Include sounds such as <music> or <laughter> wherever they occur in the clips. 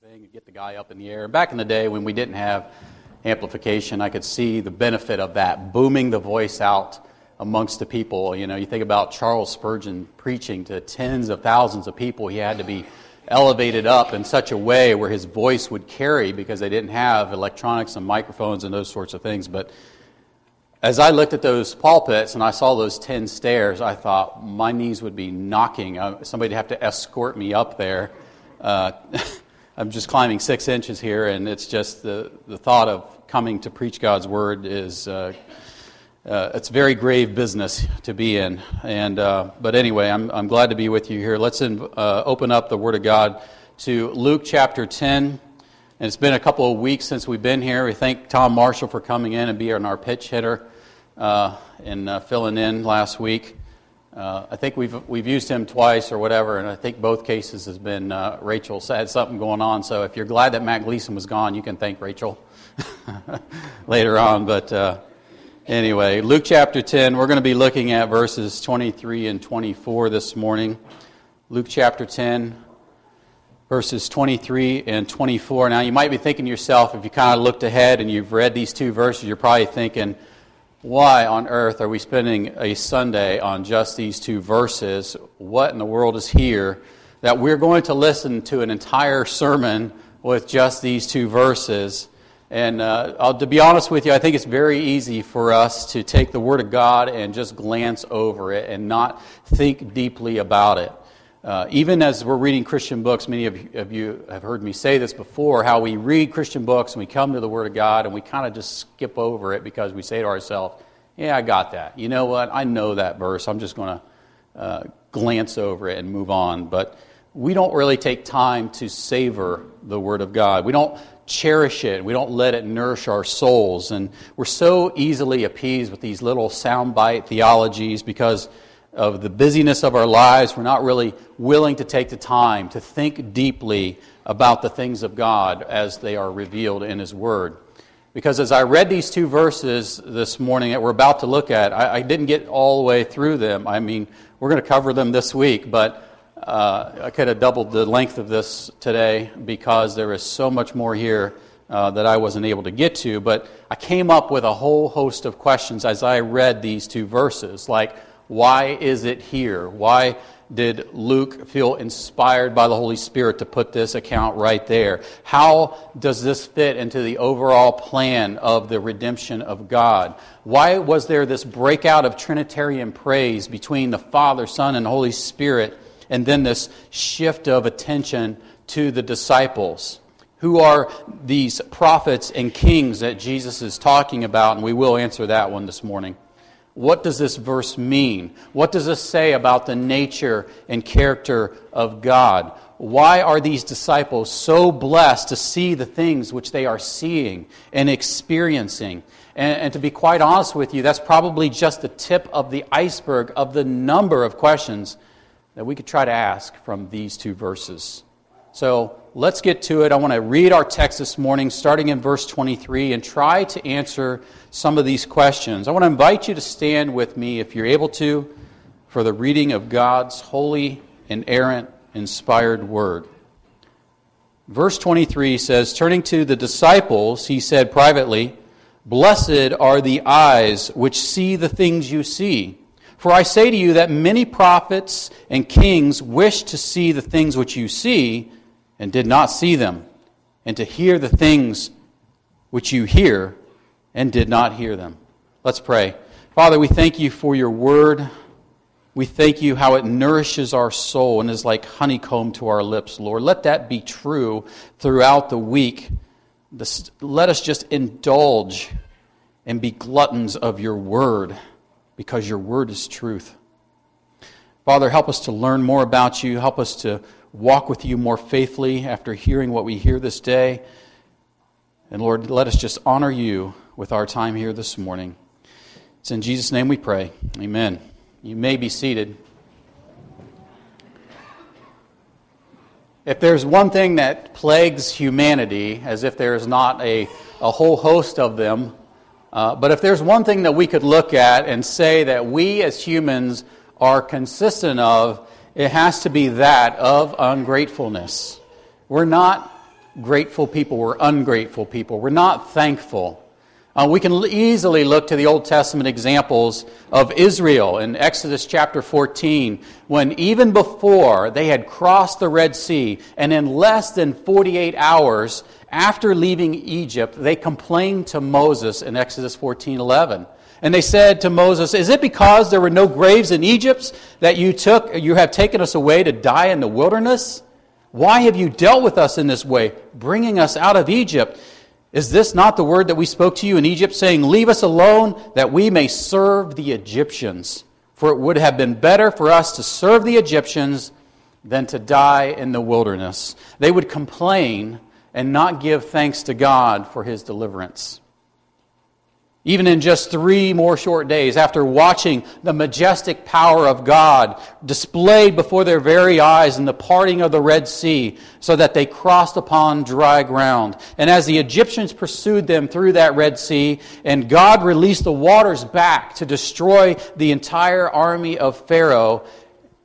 thing and get the guy up in the air. Back in the day when we didn't have amplification, I could see the benefit of that, booming the voice out amongst the people. You know, you think about Charles Spurgeon preaching to tens of thousands of people, he had to be elevated up in such a way where his voice would carry because they didn't have electronics and microphones and those sorts of things. But as I looked at those pulpits and I saw those 10 stairs, I thought my knees would be knocking. Uh, somebody'd have to escort me up there. Uh, <laughs> I'm just climbing six inches here, and it's just the, the thought of coming to preach God's word is. Uh, uh, it's very grave business to be in. And, uh, but anyway, I'm, I'm glad to be with you here. Let's uh, open up the Word of God to Luke chapter 10. And it's been a couple of weeks since we've been here. We thank Tom Marshall for coming in and being our pitch hitter uh, and uh, filling in last week. Uh, I think we've, we've used him twice or whatever, and I think both cases has been uh, Rachel had something going on. So if you're glad that Matt Gleason was gone, you can thank Rachel <laughs> later on. But uh, anyway, Luke chapter 10, we're going to be looking at verses 23 and 24 this morning. Luke chapter 10, verses 23 and 24. Now, you might be thinking to yourself, if you kind of looked ahead and you've read these two verses, you're probably thinking, why on earth are we spending a Sunday on just these two verses? What in the world is here that we're going to listen to an entire sermon with just these two verses? And uh, to be honest with you, I think it's very easy for us to take the Word of God and just glance over it and not think deeply about it. Uh, even as we're reading Christian books, many of, of you have heard me say this before how we read Christian books and we come to the Word of God and we kind of just skip over it because we say to ourselves, Yeah, I got that. You know what? I know that verse. I'm just going to uh, glance over it and move on. But we don't really take time to savor the Word of God. We don't cherish it. We don't let it nourish our souls. And we're so easily appeased with these little soundbite theologies because of the busyness of our lives, we're not really willing to take the time to think deeply about the things of God as they are revealed in His Word. Because as I read these two verses this morning that we're about to look at, I, I didn't get all the way through them. I mean, we're going to cover them this week, but uh, I could have doubled the length of this today because there is so much more here uh, that I wasn't able to get to. But I came up with a whole host of questions as I read these two verses, like, why is it here? Why did Luke feel inspired by the Holy Spirit to put this account right there? How does this fit into the overall plan of the redemption of God? Why was there this breakout of Trinitarian praise between the Father, Son, and Holy Spirit, and then this shift of attention to the disciples? Who are these prophets and kings that Jesus is talking about? And we will answer that one this morning. What does this verse mean? What does this say about the nature and character of God? Why are these disciples so blessed to see the things which they are seeing and experiencing? And, and, to be quite honest with you, that's probably just the tip of the iceberg of the number of questions that we could try to ask from these two verses. So let's get to it. I want to read our text this morning, starting in verse 23, and try to answer some of these questions. I want to invite you to stand with me, if you're able to, for the reading of God's holy, inerrant, inspired word. Verse 23 says, Turning to the disciples, he said privately, Blessed are the eyes which see the things you see. For I say to you that many prophets and kings wished to see the things which you see and did not see them, and to hear the things which you hear and did not hear them. Let's pray. Father, we thank you for your word. We thank you how it nourishes our soul and is like honeycomb to our lips, Lord. Let that be true throughout the week. let us just indulge and be gluttons of your word because your word is truth. Father, help us to learn more about you. Help us to walk with you more faithfully after hearing what we hear this day. And Lord, let us just honor you with our time here this morning. It's in Jesus' name we pray. Amen. You may be seated. If there's one thing that plagues humanity, as if there is not a, a whole host of them, uh, but if there's one thing that we could look at and say that we as humans are consistent of, it has to be that of ungratefulness. We're not grateful people. We're ungrateful people. We're not thankful. Uh, we can easily look to the Old Testament examples of Israel in Exodus chapter 14, when even before they had crossed the Red Sea, and in less than 48 hours after leaving Egypt, they complained to Moses in Exodus 14 11. And they said to Moses, Is it because there were no graves in Egypt that you took you have taken us away to die in the wilderness? Why have you dealt with us in this way, bringing us out of Egypt? Is this not the word that we spoke to you in Egypt, saying, Leave us alone that we may serve the Egyptians? For it would have been better for us to serve the Egyptians than to die in the wilderness. They would complain and not give thanks to God for his deliverance. Even in just three more short days, after watching the majestic power of God displayed before their very eyes in the parting of the Red Sea, so that they crossed upon dry ground. And as the Egyptians pursued them through that Red Sea, and God released the waters back to destroy the entire army of Pharaoh,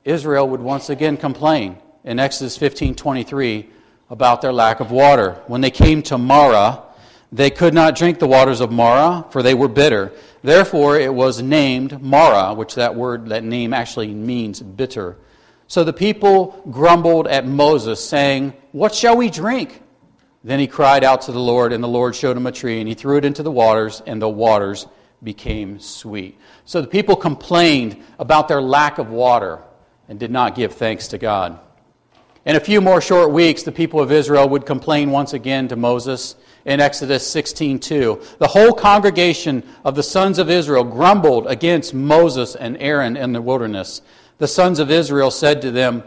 Israel would once again complain in Exodus 15 23 about their lack of water. When they came to Marah, they could not drink the waters of Marah, for they were bitter. Therefore, it was named Marah, which that word, that name actually means bitter. So the people grumbled at Moses, saying, What shall we drink? Then he cried out to the Lord, and the Lord showed him a tree, and he threw it into the waters, and the waters became sweet. So the people complained about their lack of water and did not give thanks to God. In a few more short weeks, the people of Israel would complain once again to Moses in Exodus 16:2. The whole congregation of the sons of Israel grumbled against Moses and Aaron in the wilderness. The sons of Israel said to them,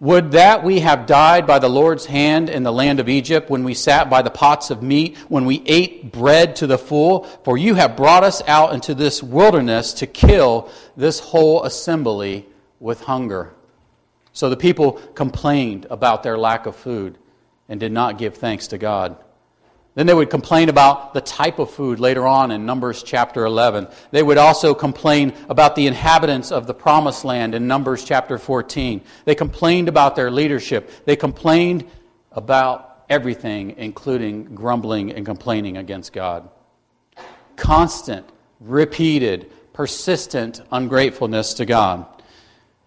would that we have died by the Lord's hand in the land of Egypt, when we sat by the pots of meat, when we ate bread to the full? For you have brought us out into this wilderness to kill this whole assembly with hunger. So the people complained about their lack of food and did not give thanks to God. Then they would complain about the type of food later on in Numbers chapter 11. They would also complain about the inhabitants of the promised land in Numbers chapter 14. They complained about their leadership. They complained about everything, including grumbling and complaining against God. Constant, repeated, persistent ungratefulness to God.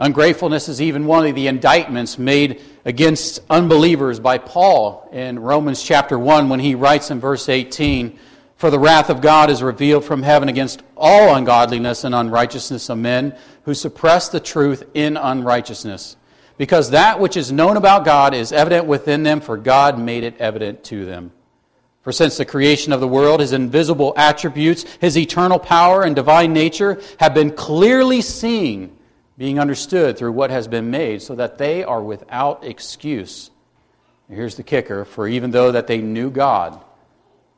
Ungratefulness is even one of the indictments made against unbelievers by Paul in Romans chapter 1 when he writes in verse 18 For the wrath of God is revealed from heaven against all ungodliness and unrighteousness of men who suppress the truth in unrighteousness. Because that which is known about God is evident within them, for God made it evident to them. For since the creation of the world, his invisible attributes, his eternal power and divine nature have been clearly seen being understood through what has been made, so that they are without excuse. here's the kicker for even though that they knew God,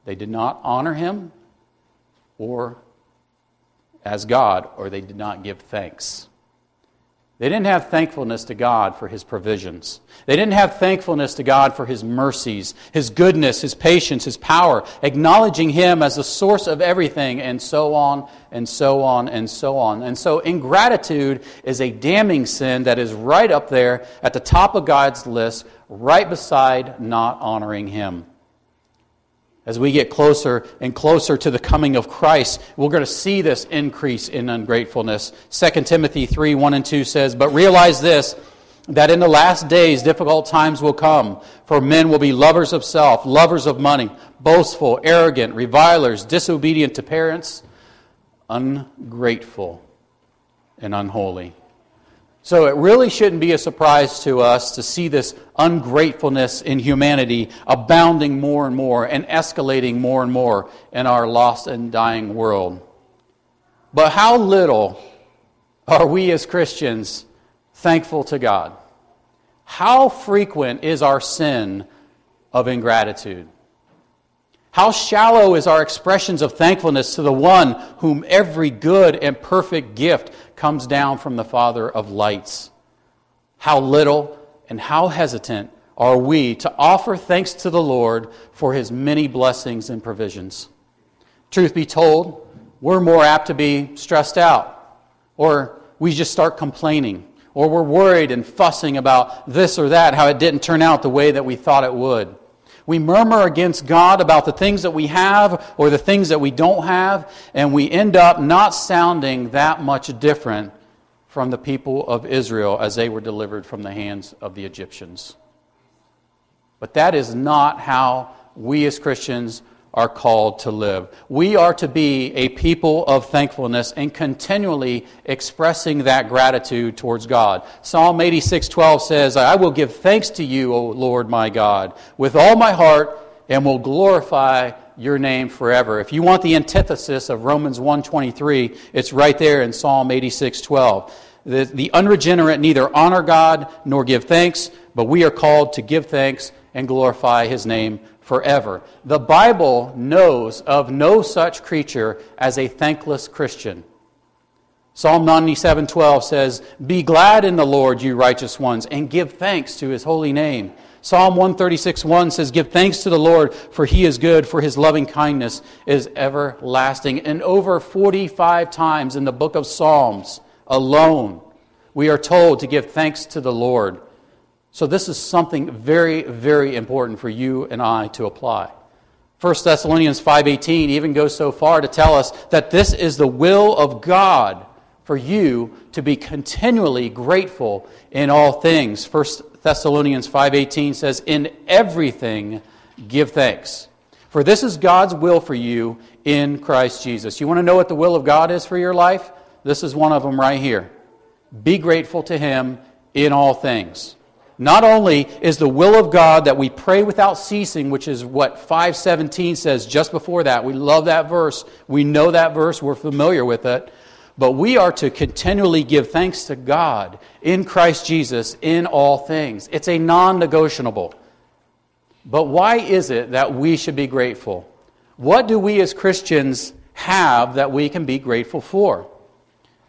they did not honor him or as God, or they did not give thanks. They didn't have thankfulness to God for his provisions. They didn't have thankfulness to God for his mercies, his goodness, his patience, his power, acknowledging him as the source of everything, and so on and so on and so on. And so ingratitude is a damning sin that is right up there at the top of God's list, right beside not honoring him. As we get closer and closer to the coming of Christ, we're going to see this increase in ungratefulness. 2 Timothy 3 1 and 2 says, But realize this, that in the last days difficult times will come, for men will be lovers of self, lovers of money, boastful, arrogant, revilers, disobedient to parents, ungrateful, and unholy. So it really shouldn't be a surprise to us to see this ungratefulness in humanity abounding more and more and escalating more and more in our lost and dying world. But how little are we as Christians thankful to God? How frequent is our sin of ingratitude? How shallow is our expressions of thankfulness to the one whom every good and perfect gift comes down from the Father of lights. How little and how hesitant are we to offer thanks to the Lord for his many blessings and provisions. Truth be told, we're more apt to be stressed out, or we just start complaining, or we're worried and fussing about this or that, how it didn't turn out the way that we thought it would. We murmur against God about the things that we have or the things that we don't have, and we end up not sounding that much different from the people of Israel as they were delivered from the hands of the Egyptians. But that is not how we as Christians are called to live. We are to be a people of thankfulness and continually expressing that gratitude towards God. Psalm 86:12 says, "I will give thanks to you, O Lord my God, with all my heart and will glorify your name forever." If you want the antithesis of Romans 1:23, it's right there in Psalm 86:12. The, the unregenerate neither honor God nor give thanks, but we are called to give thanks and glorify his name forever. The Bible knows of no such creature as a thankless Christian. Psalm 97:12 says, "Be glad in the Lord, you righteous ones, and give thanks to his holy name." Psalm 136:1 says, "Give thanks to the Lord, for he is good, for his loving kindness is everlasting." And over 45 times in the book of Psalms alone, we are told to give thanks to the Lord. So this is something very, very important for you and I to apply. 1 Thessalonians 5:18 even goes so far to tell us that this is the will of God for you to be continually grateful in all things. 1 Thessalonians 5:18 says in everything give thanks. For this is God's will for you in Christ Jesus. You want to know what the will of God is for your life? This is one of them right here. Be grateful to him in all things. Not only is the will of God that we pray without ceasing, which is what 517 says just before that. We love that verse. We know that verse. We're familiar with it. But we are to continually give thanks to God in Christ Jesus in all things. It's a non negotiable. But why is it that we should be grateful? What do we as Christians have that we can be grateful for?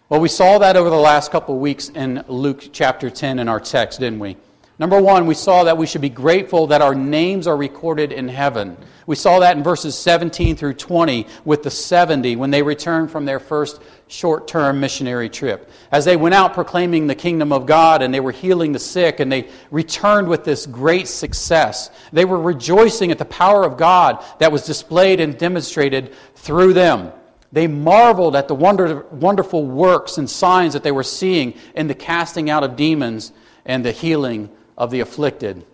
Well, we saw that over the last couple of weeks in Luke chapter 10 in our text, didn't we? Number one, we saw that we should be grateful that our names are recorded in heaven. We saw that in verses 17 through 20 with the 70 when they returned from their first short term missionary trip. As they went out proclaiming the kingdom of God and they were healing the sick and they returned with this great success, they were rejoicing at the power of God that was displayed and demonstrated through them. They marveled at the wonder, wonderful works and signs that they were seeing in the casting out of demons and the healing of the afflicted.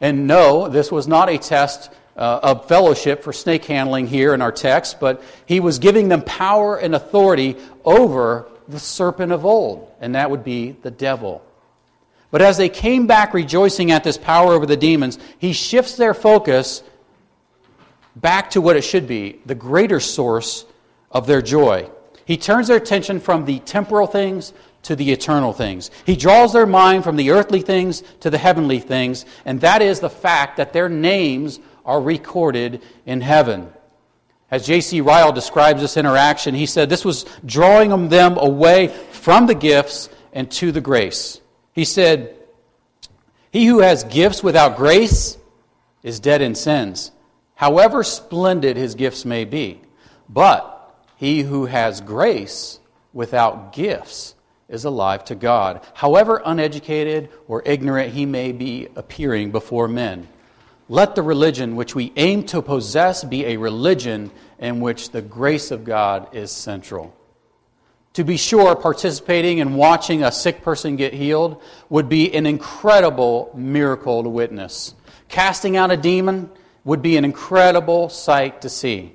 And no, this was not a test uh, of fellowship for snake handling here in our text, but he was giving them power and authority over the serpent of old, and that would be the devil. But as they came back rejoicing at this power over the demons, he shifts their focus back to what it should be the greater source of their joy. He turns their attention from the temporal things to the eternal things. He draws their mind from the earthly things to the heavenly things, and that is the fact that their names are recorded in heaven. As J.C. Ryle describes this interaction, he said this was drawing them away from the gifts and to the grace. He said, He who has gifts without grace is dead in sins, however splendid his gifts may be. But he who has grace without gifts is alive to God, however uneducated or ignorant he may be appearing before men. Let the religion which we aim to possess be a religion in which the grace of God is central. To be sure, participating and watching a sick person get healed would be an incredible miracle to witness. Casting out a demon would be an incredible sight to see.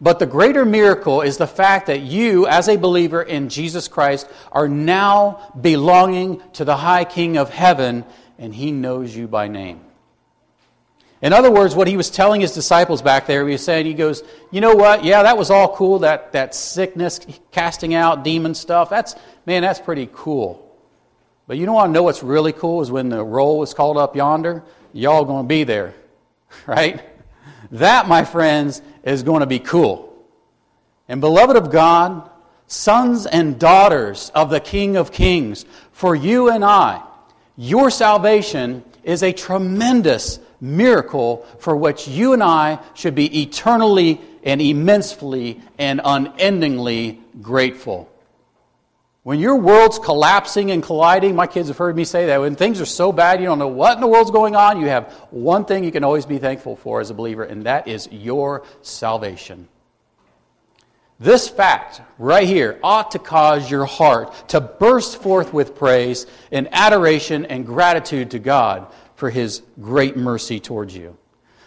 But the greater miracle is the fact that you, as a believer in Jesus Christ, are now belonging to the High King of heaven, and he knows you by name. In other words, what he was telling his disciples back there, he was saying, he goes, You know what? Yeah, that was all cool, that, that sickness, casting out demon stuff. That's, man, that's pretty cool. But you don't want to know what's really cool is when the roll is called up yonder, y'all going to be there, <laughs> right? That, my friends, is going to be cool. And beloved of God, sons and daughters of the King of Kings, for you and I, your salvation is a tremendous miracle for which you and I should be eternally and immensely and unendingly grateful. When your world's collapsing and colliding, my kids have heard me say that. When things are so bad you don't know what in the world's going on, you have one thing you can always be thankful for as a believer, and that is your salvation. This fact right here ought to cause your heart to burst forth with praise and adoration and gratitude to God for his great mercy towards you.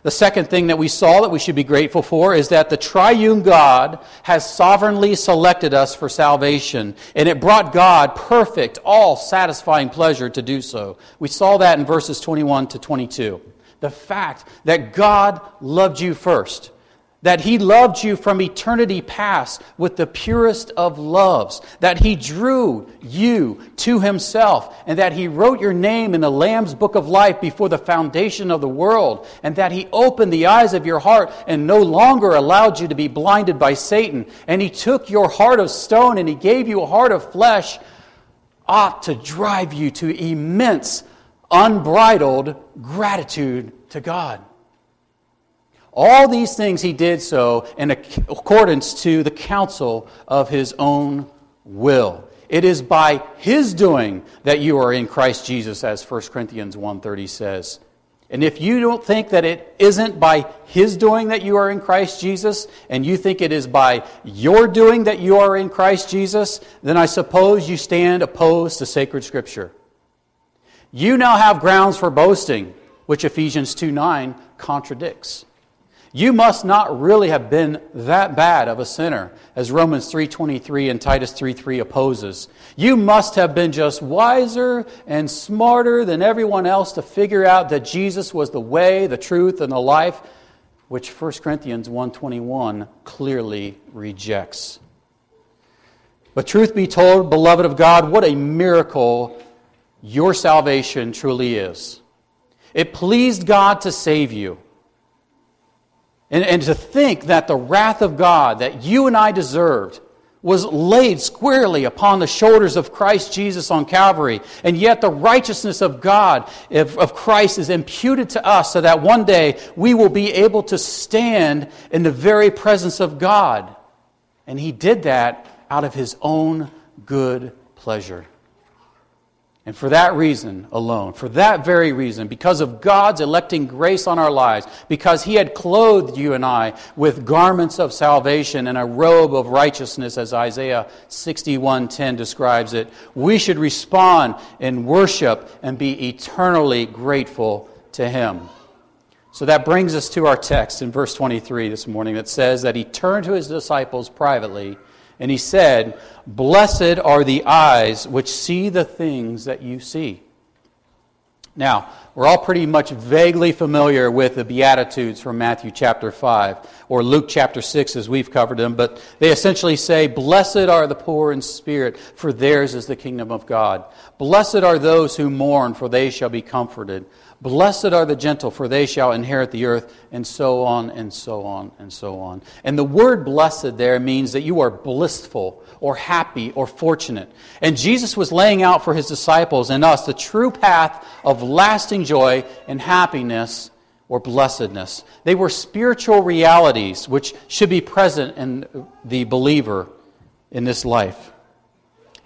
The second thing that we saw that we should be grateful for is that the triune God has sovereignly selected us for salvation, and it brought God perfect, all satisfying pleasure to do so. We saw that in verses 21 to 22. The fact that God loved you first that he loved you from eternity past with the purest of loves, that he drew you to himself, and that he wrote your name in the Lamb's book of life before the foundation of the world, and that he opened the eyes of your heart and no longer allowed you to be blinded by Satan, and he took your heart of stone and he gave you a heart of flesh, ought to drive you to immense, unbridled gratitude to God. All these things he did so in accordance to the counsel of his own will. It is by his doing that you are in Christ Jesus, as 1 Corinthians 1.30 says. And if you don't think that it isn't by his doing that you are in Christ Jesus, and you think it is by your doing that you are in Christ Jesus, then I suppose you stand opposed to sacred Scripture. You now have grounds for boasting, which Ephesians 2 9 contradicts. You must not really have been that bad of a sinner, as Romans 3.23 and Titus 3.3 opposes. You must have been just wiser and smarter than everyone else to figure out that Jesus was the way, the truth, and the life, which 1 Corinthians 1.21 clearly rejects. But truth be told, beloved of God, what a miracle your salvation truly is. It pleased God to save you. And, and to think that the wrath of God that you and I deserved was laid squarely upon the shoulders of Christ Jesus on Calvary. And yet the righteousness of God, of Christ, is imputed to us so that one day we will be able to stand in the very presence of God. And He did that out of His own good pleasure. And for that reason alone, for that very reason, because of God's electing grace on our lives, because He had clothed you and I with garments of salvation and a robe of righteousness, as Isaiah 61:10 describes it, we should respond in worship and be eternally grateful to Him. So that brings us to our text in verse 23 this morning that says that He turned to His disciples privately and he said, Blessed are the eyes which see the things that you see. Now, we're all pretty much vaguely familiar with the Beatitudes from Matthew chapter 5 or Luke chapter 6 as we've covered them, but they essentially say, Blessed are the poor in spirit, for theirs is the kingdom of God. Blessed are those who mourn, for they shall be comforted. Blessed are the gentle, for they shall inherit the earth, and so on, and so on, and so on. And the word blessed there means that you are blissful, or happy, or fortunate. And Jesus was laying out for his disciples and us the true path of lasting joy and happiness or blessedness. They were spiritual realities which should be present in the believer in this life.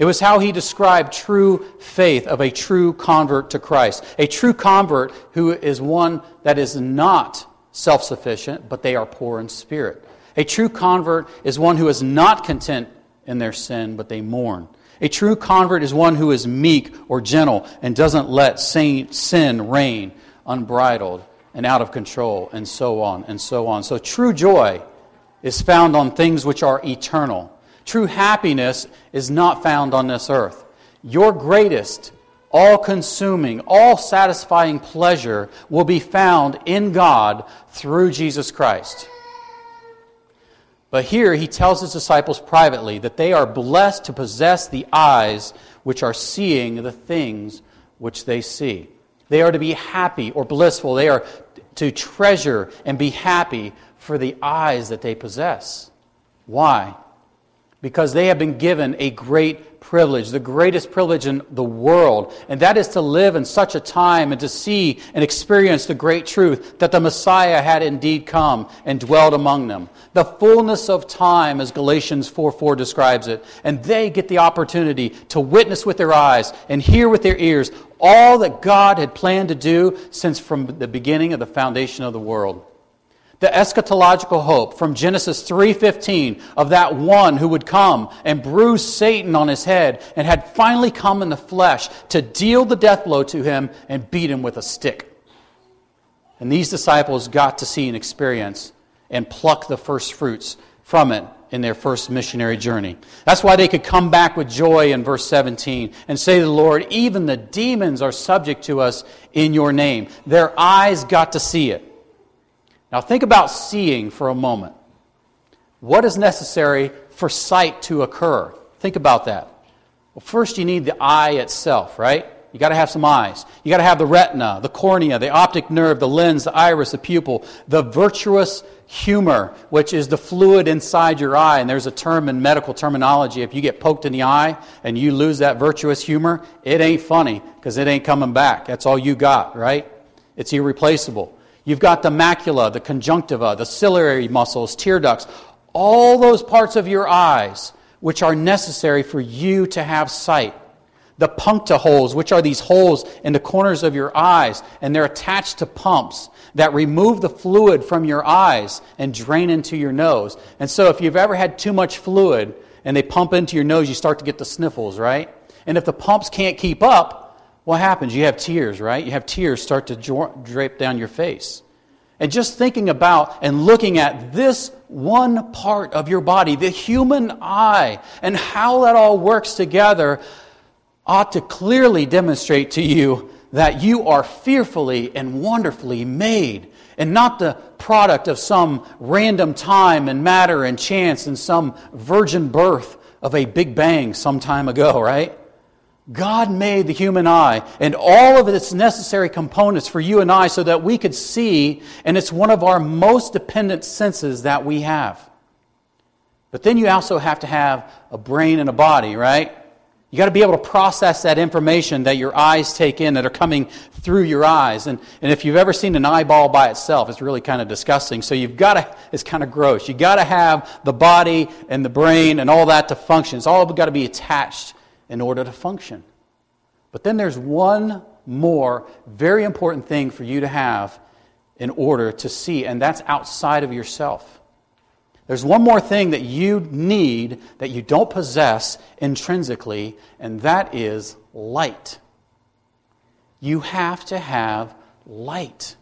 It was how he described true faith of a true convert to Christ. A true convert who is one that is not self sufficient, but they are poor in spirit. A true convert is one who is not content in their sin, but they mourn. A true convert is one who is meek or gentle and doesn't let sin reign unbridled and out of control, and so on and so on. So, true joy is found on things which are eternal True happiness is not found on this earth. Your greatest, all consuming, all satisfying pleasure will be found in God through Jesus Christ. But here he tells his disciples privately that they are blessed to possess the eyes which are seeing the things which they see. They are to be happy or blissful. They are to treasure and be happy for the eyes that they possess. Why? Because they have been given a great privilege, the greatest privilege in the world, and that is to live in such a time and to see and experience the great truth that the Messiah had indeed come and dwelled among them. The fullness of time, as Galatians 4 4 describes it, and they get the opportunity to witness with their eyes and hear with their ears all that God had planned to do since from the beginning of the foundation of the world the eschatological hope from Genesis 3:15 of that one who would come and bruise Satan on his head and had finally come in the flesh to deal the death blow to him and beat him with a stick. And these disciples got to see and experience and pluck the first fruits from it in their first missionary journey. That's why they could come back with joy in verse 17 and say to the Lord, Even the demons are subject to us in your name. Their eyes got to see it. Now, think about seeing for a moment. What is necessary for sight to occur? Think about that. Well, first, you need the eye itself, right? You got to have some eyes. You got to have the retina, the cornea, the optic nerve, the lens, the iris, the pupil, the vitreous humor, which is the fluid inside your eye. And there's a term in medical terminology. If you get poked in the eye and you lose that vitreous humor, it ain't funny because it ain't coming back. That's all you got, right? It's irreplaceable. You've got the macula, the conjunctiva, the ciliary muscles, tear ducts, all those parts of your eyes which are necessary for you to have sight. The puncta holes, which are these holes in the corners of your eyes, and they're attached to pumps that remove the fluid from your eyes and drain into your nose. And so, if you've ever had too much fluid and they pump into your nose, you start to get the sniffles, right? And if the pumps can't keep up, what happens? You have tears, right? You have tears start to drape down your face. And just thinking about and looking at this one part of your body, the human eye, and how that all works together ought to clearly demonstrate to you that you are fearfully and wonderfully made and not the product of some random time and matter and chance and some virgin birth of a big bang some time ago, right? God made the human eye and all of its necessary components for you and I so that we could see, and it's one of our most dependent senses that we have. But then you also have to have a brain and a body, right? You got to be able to process that information that your eyes take in that are coming through your eyes. And, and if you've ever seen an eyeball by itself, it's really kind of disgusting. So you've got to, it's kind of gross. You've got to have the body and the brain and all that to function. It's all got to be attached in order to function. But then there's one more very important thing for you to have in order to see, and that's outside of yourself. There's one more thing that you need that you don't possess intrinsically, and that is light. You have to have light.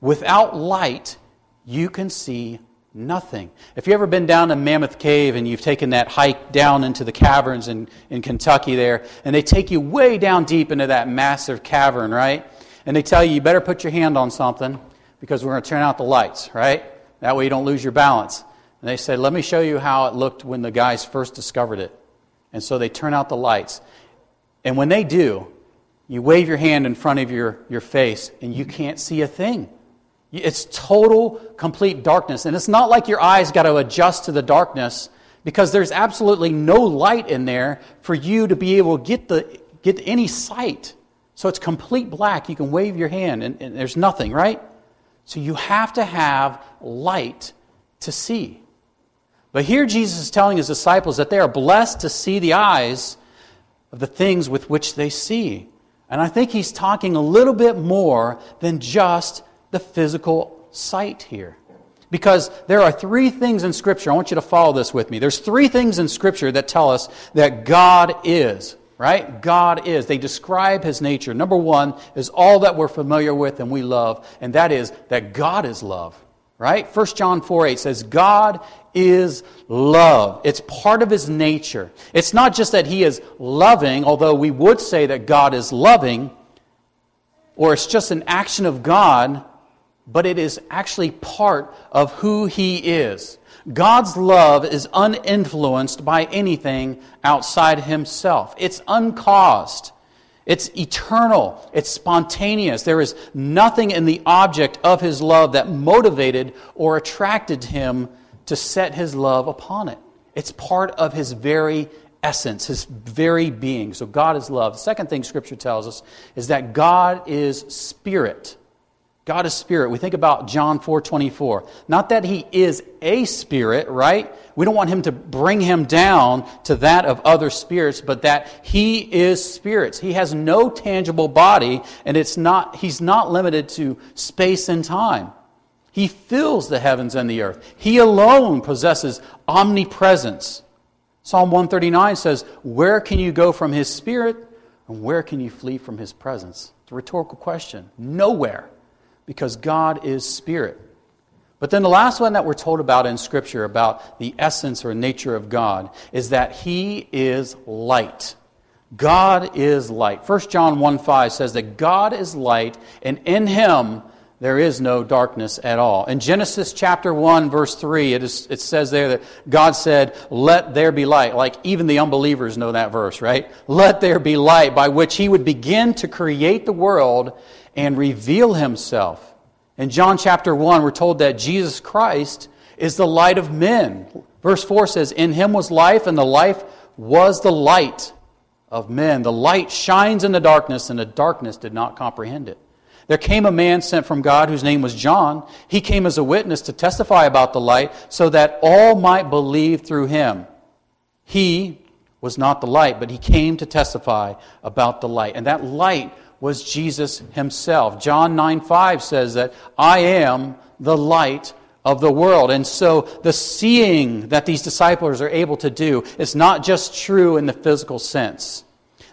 Without light, you can see Nothing. If you've ever been down to Mammoth Cave and you've taken that hike down into the caverns in, in Kentucky there, and they take you way down deep into that massive cavern, right? And they tell you, you better put your hand on something because we're going to turn out the lights, right? That way you don't lose your balance. And they said, let me show you how it looked when the guys first discovered it. And so they turn out the lights. And when they do, you wave your hand in front of your, your face and you can't see a thing. It's total, complete darkness. And it's not like your eyes got to adjust to the darkness because there's absolutely no light in there for you to be able to get, the, get any sight. So it's complete black. You can wave your hand and, and there's nothing, right? So you have to have light to see. But here Jesus is telling his disciples that they are blessed to see the eyes of the things with which they see. And I think he's talking a little bit more than just the physical sight here. Because there are three things in Scripture. I want you to follow this with me. There's three things in Scripture that tell us that God is, right? God is. They describe His nature. Number one is all that we're familiar with and we love, and that is that God is love, right? 1 John 4 8 says, God is love. It's part of His nature. It's not just that He is loving, although we would say that God is loving, or it's just an action of God but it is actually part of who He is. God's love is uninfluenced by anything outside Himself, it's uncaused. It's eternal. It's spontaneous. There is nothing in the object of his love that motivated or attracted him to set his love upon it. It's part of his very essence, his very being. So God is love. The second thing Scripture tells us is that God is spirit. God is spirit. We think about John 4:24. Not that he is a spirit, right? We don't want him to bring him down to that of other spirits, but that he is spirits. He has no tangible body and it's not he's not limited to space and time. He fills the heavens and the earth. He alone possesses omnipresence. Psalm 139 says, "Where can you go from his spirit and where can you flee from his presence?" It's a rhetorical question. Nowhere because God is spirit. But then the last one that we're told about in Scripture about the essence or nature of God is that He is light. God is light. 1 John 1 5 says that God is light, and in Him there is no darkness at all. In Genesis chapter 1, verse 3, it, is, it says there that God said, Let there be light. Like even the unbelievers know that verse, right? Let there be light, by which He would begin to create the world and reveal himself. In John chapter 1, we're told that Jesus Christ is the light of men. Verse 4 says, In him was life, and the life was the light of men. The light shines in the darkness, and the darkness did not comprehend it. There came a man sent from God whose name was John. He came as a witness to testify about the light so that all might believe through him. He was not the light, but he came to testify about the light. And that light was Jesus himself. John 9 5 says that I am the light of the world. And so the seeing that these disciples are able to do is not just true in the physical sense.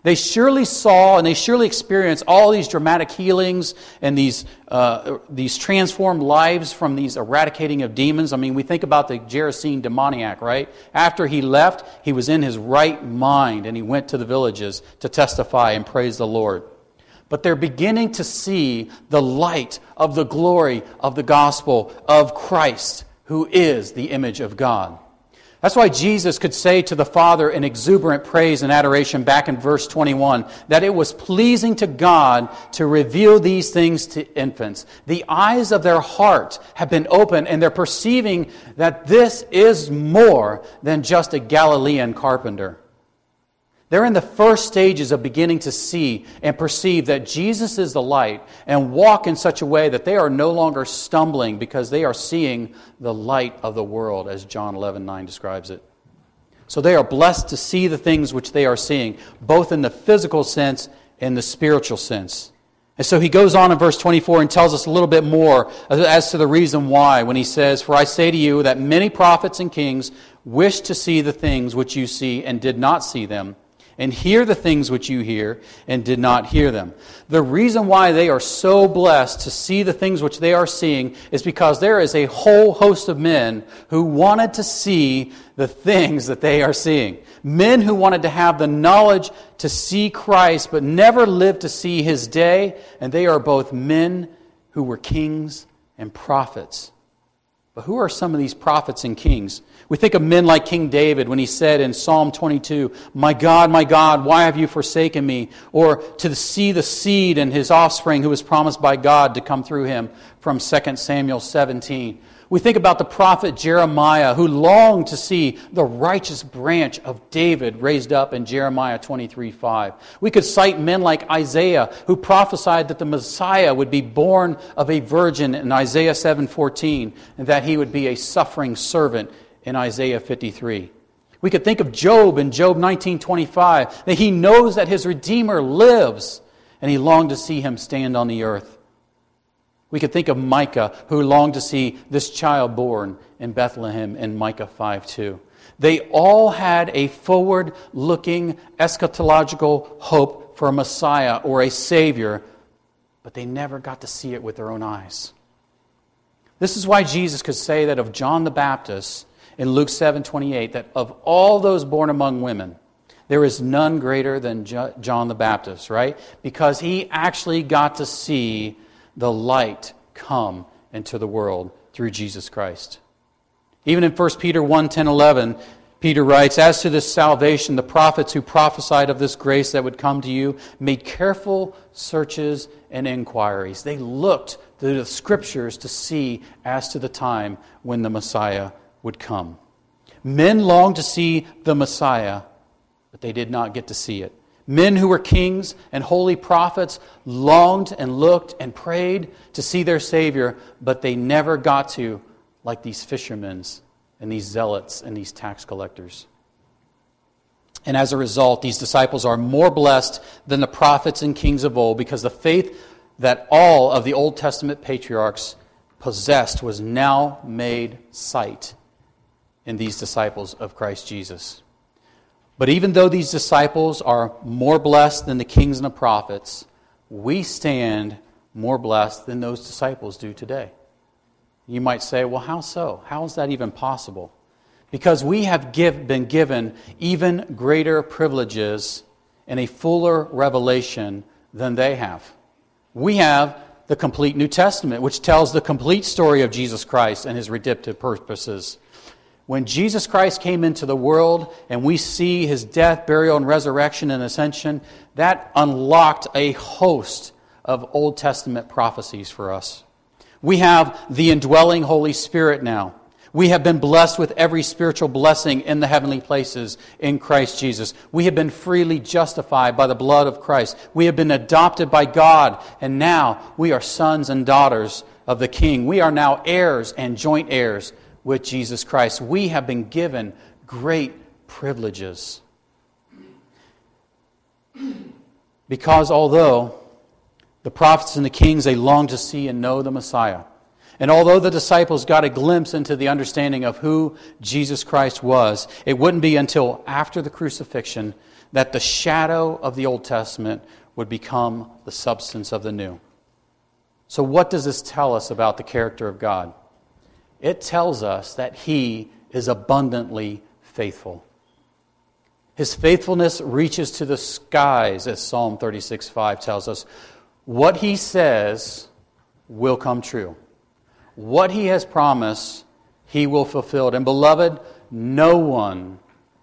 They surely saw and they surely experienced all these dramatic healings and these, uh, these transformed lives from these eradicating of demons. I mean, we think about the Gerasene demoniac, right? After he left, he was in his right mind and he went to the villages to testify and praise the Lord but they're beginning to see the light of the glory of the gospel of Christ, who is the image of God. That's why Jesus could say to the Father in exuberant praise and adoration back in verse 21 that it was pleasing to God to reveal these things to infants. The eyes of their heart have been opened and they're perceiving that this is more than just a Galilean carpenter. They're in the first stages of beginning to see and perceive that Jesus is the light and walk in such a way that they are no longer stumbling because they are seeing the light of the world, as John 11 9 describes it. So they are blessed to see the things which they are seeing, both in the physical sense and the spiritual sense. And so he goes on in verse 24 and tells us a little bit more as to the reason why when he says, For I say to you that many prophets and kings wished to see the things which you see and did not see them and hear the things which you hear and did not hear them. The reason why they are so blessed to see the things which they are seeing is because there is a whole host of men who wanted to see the things that they are seeing. Men who wanted to have the knowledge to see Christ but never lived to see his day, and they are both men who were kings and prophets. But who are some of these prophets and kings? We think of men like King David when he said in Psalm 22, My God, my God, why have you forsaken me? Or to see the seed and his offspring who was promised by God to come through him from 2 Samuel 17. We think about the prophet Jeremiah who longed to see the righteous branch of David raised up in Jeremiah 23 5. We could cite men like Isaiah who prophesied that the Messiah would be born of a virgin in Isaiah 7 14 and that he would be a suffering servant in Isaiah 53. We could think of Job in Job 19:25 that he knows that his redeemer lives and he longed to see him stand on the earth. We could think of Micah who longed to see this child born in Bethlehem in Micah 5:2. They all had a forward-looking eschatological hope for a Messiah or a savior, but they never got to see it with their own eyes. This is why Jesus could say that of John the Baptist in Luke 7 28 that of all those born among women, there is none greater than John the Baptist, right? Because he actually got to see the light come into the world through Jesus Christ. Even in 1 Peter 1 10 11, Peter writes, As to this salvation, the prophets who prophesied of this grace that would come to you made careful searches and inquiries. They looked through the scriptures to see as to the time when the Messiah would come. Men longed to see the Messiah, but they did not get to see it. Men who were kings and holy prophets longed and looked and prayed to see their Savior, but they never got to, like these fishermen and these zealots and these tax collectors. And as a result, these disciples are more blessed than the prophets and kings of old because the faith that all of the Old Testament patriarchs possessed was now made sight in these disciples of Christ Jesus. But even though these disciples are more blessed than the kings and the prophets, we stand more blessed than those disciples do today. You might say, well, how so? How is that even possible? Because we have give, been given even greater privileges and a fuller revelation than they have. We have the complete New Testament, which tells the complete story of Jesus Christ and his redemptive purposes. When Jesus Christ came into the world and we see his death, burial, and resurrection and ascension, that unlocked a host of Old Testament prophecies for us. We have the indwelling Holy Spirit now. We have been blessed with every spiritual blessing in the heavenly places in Christ Jesus. We have been freely justified by the blood of Christ. We have been adopted by God, and now we are sons and daughters of the King. We are now heirs and joint heirs with Jesus Christ. We have been given great privileges. Because although the prophets and the kings, they longed to see and know the Messiah, and although the disciples got a glimpse into the understanding of who Jesus Christ was, it wouldn't be until after the crucifixion that the shadow of the Old Testament would become the substance of the new. So, what does this tell us about the character of God? It tells us that He is abundantly faithful. His faithfulness reaches to the skies, as Psalm 36 5 tells us. What He says will come true. What he has promised, he will fulfill. And beloved, no one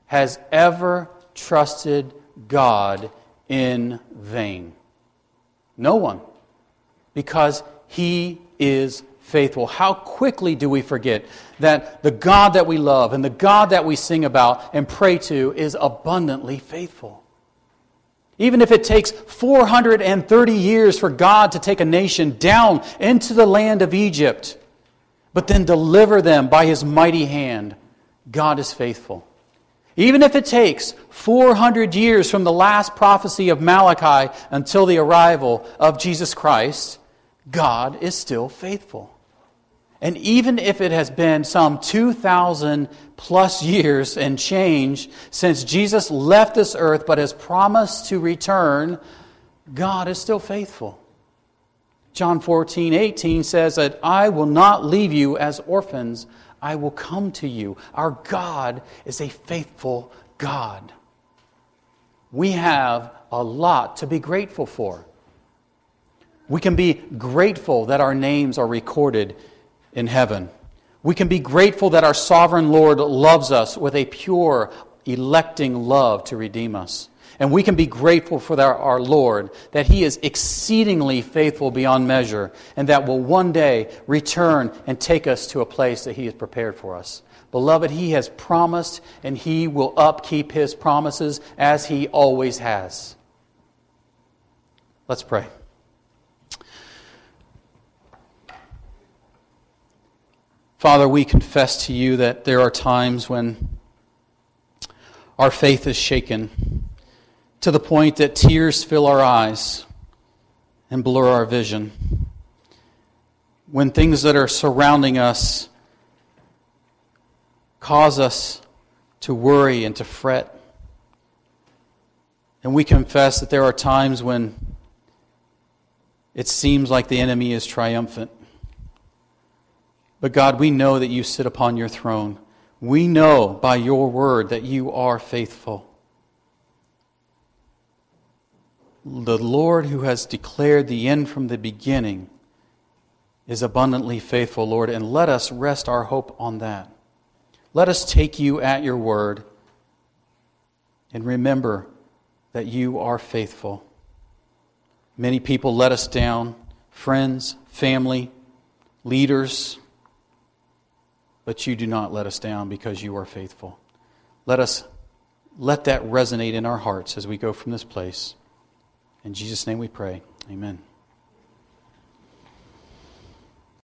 has ever trusted God in vain. No one. Because he is faithful. How quickly do we forget that the God that we love and the God that we sing about and pray to is abundantly faithful? Even if it takes 430 years for God to take a nation down into the land of Egypt, but then deliver them by his mighty hand. God is faithful. Even if it takes 400 years from the last prophecy of Malachi until the arrival of Jesus Christ, God is still faithful. And even if it has been some 2,000 plus years and change since Jesus left this earth but has promised to return, God is still faithful. John 14, 18 says that I will not leave you as orphans, I will come to you. Our God is a faithful God. We have a lot to be grateful for. We can be grateful that our names are recorded in heaven. We can be grateful that our sovereign Lord loves us with a pure, electing love to redeem us. And we can be grateful for our, Lord that He is exceedingly faithful beyond measure and that will one day return and take us to a place that He has prepared for us. Beloved, He has promised and He will upkeep His promises as He always has. Let's pray. Father, we confess to you that there are times when our faith is shaken to the point that tears fill our eyes and blur our vision. When things that are surrounding us cause us to worry and to fret. And we confess that there are times when it seems like the enemy is triumphant. But God, we know that you sit upon your throne. We know by your word that you are faithful. the Lord who has declared the end from the beginning is abundantly faithful, Lord, and let us rest our hope on that. Let us take you at your word and remember that you are faithful. Many people let us down friends, family, leaders. But you do not let us down because you are faithful. Let us let that resonate in our hearts as we go from this place. In Jesus' name we pray. Amen.